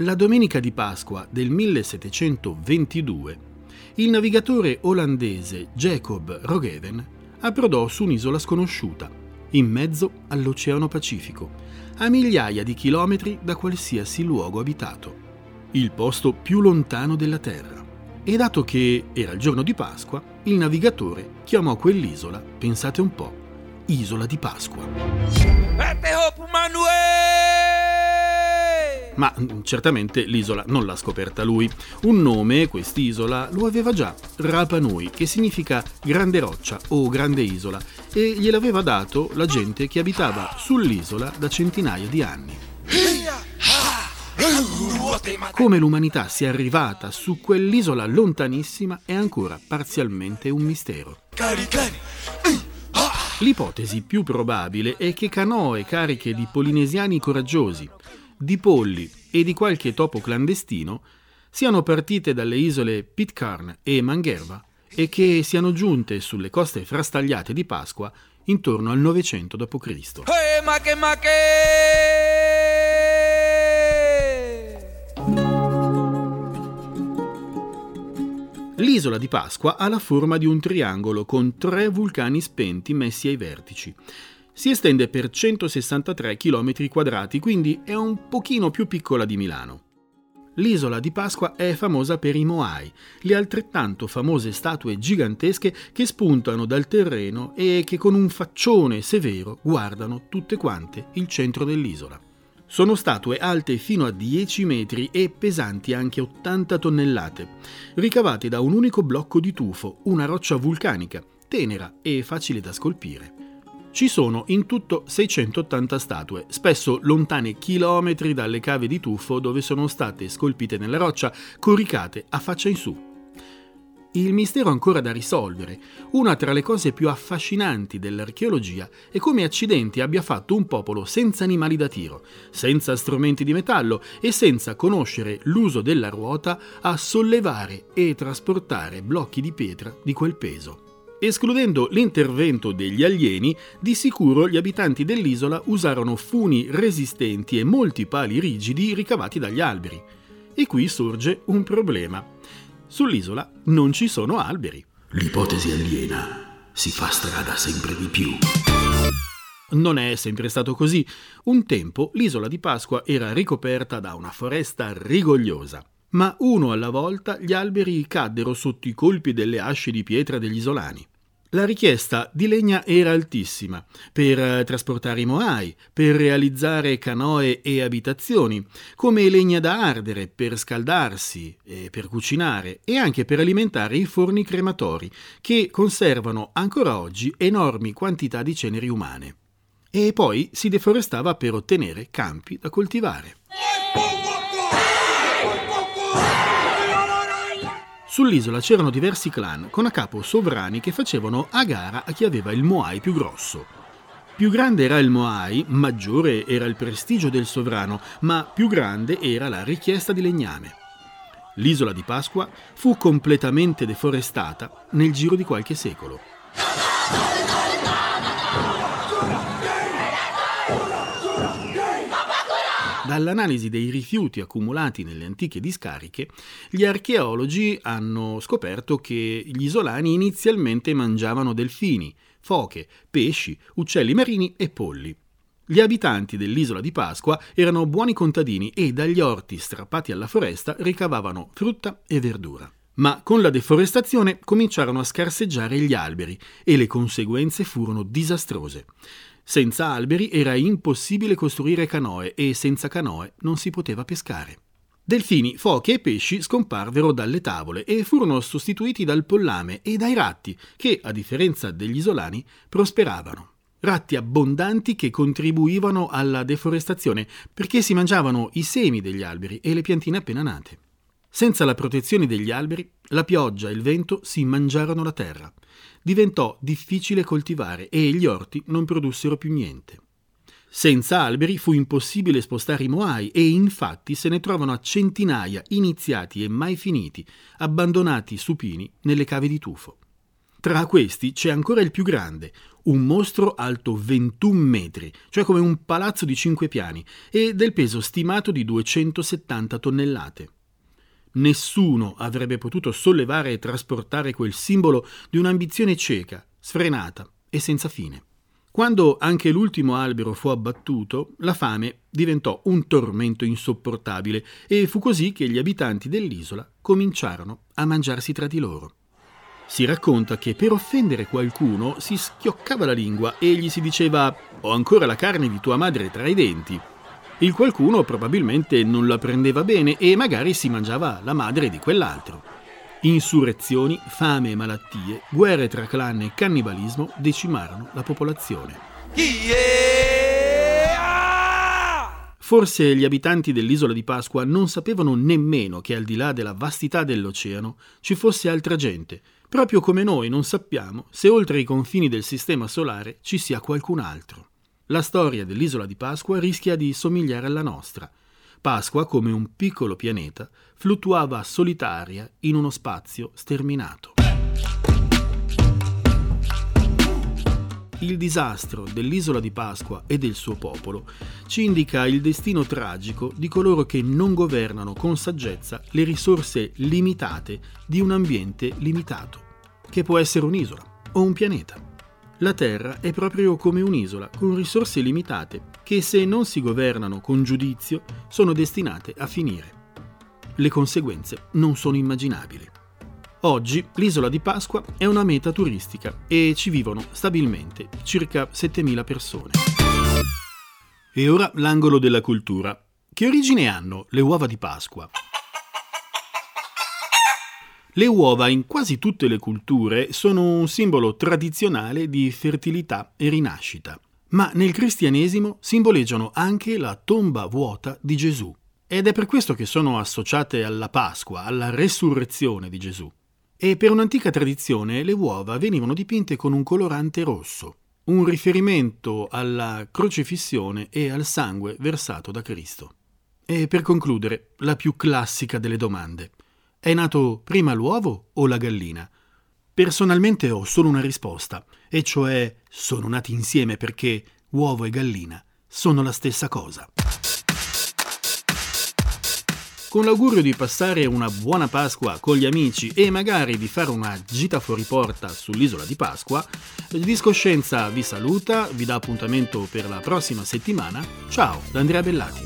La domenica di Pasqua del 1722, il navigatore olandese Jacob Roggeveen approdò su un'isola sconosciuta, in mezzo all'Oceano Pacifico, a migliaia di chilometri da qualsiasi luogo abitato, il posto più lontano della Terra. E dato che era il giorno di Pasqua, il navigatore chiamò quell'isola, pensate un po', Isola di Pasqua. Ma mm, certamente l'isola non l'ha scoperta lui. Un nome, quest'isola, lo aveva già, Rapa Nui, che significa grande roccia o grande isola, e gliel'aveva dato la gente che abitava sull'isola da centinaia di anni. Come l'umanità sia arrivata su quell'isola lontanissima è ancora parzialmente un mistero. L'ipotesi più probabile è che canoe cariche di polinesiani coraggiosi, di polli e di qualche topo clandestino siano partite dalle isole Pitcairn e Mangerva e che siano giunte sulle coste frastagliate di Pasqua intorno al 900 d.C. Hey, ma che, ma che! L'isola di Pasqua ha la forma di un triangolo con tre vulcani spenti messi ai vertici si estende per 163 km quadrati, quindi è un pochino più piccola di Milano. L'isola di Pasqua è famosa per i Moai, le altrettanto famose statue gigantesche che spuntano dal terreno e che con un faccione severo guardano tutte quante il centro dell'isola. Sono statue alte fino a 10 metri e pesanti anche 80 tonnellate, ricavate da un unico blocco di tufo, una roccia vulcanica, tenera e facile da scolpire. Ci sono in tutto 680 statue, spesso lontane chilometri dalle cave di tuffo dove sono state scolpite nella roccia, coricate a faccia in su. Il mistero ancora da risolvere, una tra le cose più affascinanti dell'archeologia è come accidenti abbia fatto un popolo senza animali da tiro, senza strumenti di metallo e senza conoscere l'uso della ruota a sollevare e trasportare blocchi di pietra di quel peso. Escludendo l'intervento degli alieni, di sicuro gli abitanti dell'isola usarono funi resistenti e molti pali rigidi ricavati dagli alberi. E qui sorge un problema. Sull'isola non ci sono alberi. L'ipotesi aliena si fa strada sempre di più. Non è sempre stato così. Un tempo l'isola di Pasqua era ricoperta da una foresta rigogliosa ma uno alla volta gli alberi caddero sotto i colpi delle asce di pietra degli isolani. La richiesta di legna era altissima per trasportare i moai, per realizzare canoe e abitazioni, come legna da ardere per scaldarsi e per cucinare e anche per alimentare i forni crematori, che conservano ancora oggi enormi quantità di ceneri umane. E poi si deforestava per ottenere campi da coltivare. Sull'isola c'erano diversi clan con a capo sovrani che facevano a gara a chi aveva il Moai più grosso. Più grande era il Moai, maggiore era il prestigio del sovrano, ma più grande era la richiesta di legname. L'isola di Pasqua fu completamente deforestata nel giro di qualche secolo. Dall'analisi dei rifiuti accumulati nelle antiche discariche, gli archeologi hanno scoperto che gli isolani inizialmente mangiavano delfini, foche, pesci, uccelli marini e polli. Gli abitanti dell'isola di Pasqua erano buoni contadini e dagli orti strappati alla foresta ricavavano frutta e verdura. Ma con la deforestazione cominciarono a scarseggiare gli alberi e le conseguenze furono disastrose. Senza alberi era impossibile costruire canoe e senza canoe non si poteva pescare. Delfini, foche e pesci scomparvero dalle tavole e furono sostituiti dal pollame e dai ratti, che, a differenza degli isolani, prosperavano. Ratti abbondanti che contribuivano alla deforestazione perché si mangiavano i semi degli alberi e le piantine appena nate. Senza la protezione degli alberi, la pioggia e il vento si mangiarono la terra. Diventò difficile coltivare e gli orti non produssero più niente. Senza alberi fu impossibile spostare i moai e infatti se ne trovano a centinaia iniziati e mai finiti, abbandonati supini nelle cave di tufo. Tra questi c'è ancora il più grande, un mostro alto 21 metri, cioè come un palazzo di cinque piani, e del peso stimato di 270 tonnellate. Nessuno avrebbe potuto sollevare e trasportare quel simbolo di un'ambizione cieca, sfrenata e senza fine. Quando anche l'ultimo albero fu abbattuto, la fame diventò un tormento insopportabile e fu così che gli abitanti dell'isola cominciarono a mangiarsi tra di loro. Si racconta che per offendere qualcuno si schioccava la lingua e gli si diceva ho ancora la carne di tua madre tra i denti il qualcuno probabilmente non la prendeva bene e magari si mangiava la madre di quell'altro. Insurrezioni, fame e malattie, guerre tra clan e cannibalismo decimarono la popolazione. Forse gli abitanti dell'isola di Pasqua non sapevano nemmeno che al di là della vastità dell'oceano ci fosse altra gente, proprio come noi non sappiamo se oltre i confini del sistema solare ci sia qualcun altro. La storia dell'isola di Pasqua rischia di somigliare alla nostra. Pasqua, come un piccolo pianeta, fluttuava solitaria in uno spazio sterminato. Il disastro dell'isola di Pasqua e del suo popolo ci indica il destino tragico di coloro che non governano con saggezza le risorse limitate di un ambiente limitato, che può essere un'isola o un pianeta. La Terra è proprio come un'isola, con risorse limitate, che se non si governano con giudizio sono destinate a finire. Le conseguenze non sono immaginabili. Oggi l'isola di Pasqua è una meta turistica e ci vivono stabilmente circa 7.000 persone. E ora l'angolo della cultura. Che origine hanno le uova di Pasqua? Le uova in quasi tutte le culture sono un simbolo tradizionale di fertilità e rinascita, ma nel cristianesimo simboleggiano anche la tomba vuota di Gesù. Ed è per questo che sono associate alla Pasqua, alla resurrezione di Gesù. E per un'antica tradizione le uova venivano dipinte con un colorante rosso, un riferimento alla crocifissione e al sangue versato da Cristo. E per concludere, la più classica delle domande. È nato prima l'uovo o la gallina? Personalmente ho solo una risposta, e cioè sono nati insieme perché uovo e gallina sono la stessa cosa. Con l'augurio di passare una buona Pasqua con gli amici e magari di fare una gita fuori porta sull'isola di Pasqua, Discoscienza vi saluta, vi dà appuntamento per la prossima settimana. Ciao da Andrea Bellati.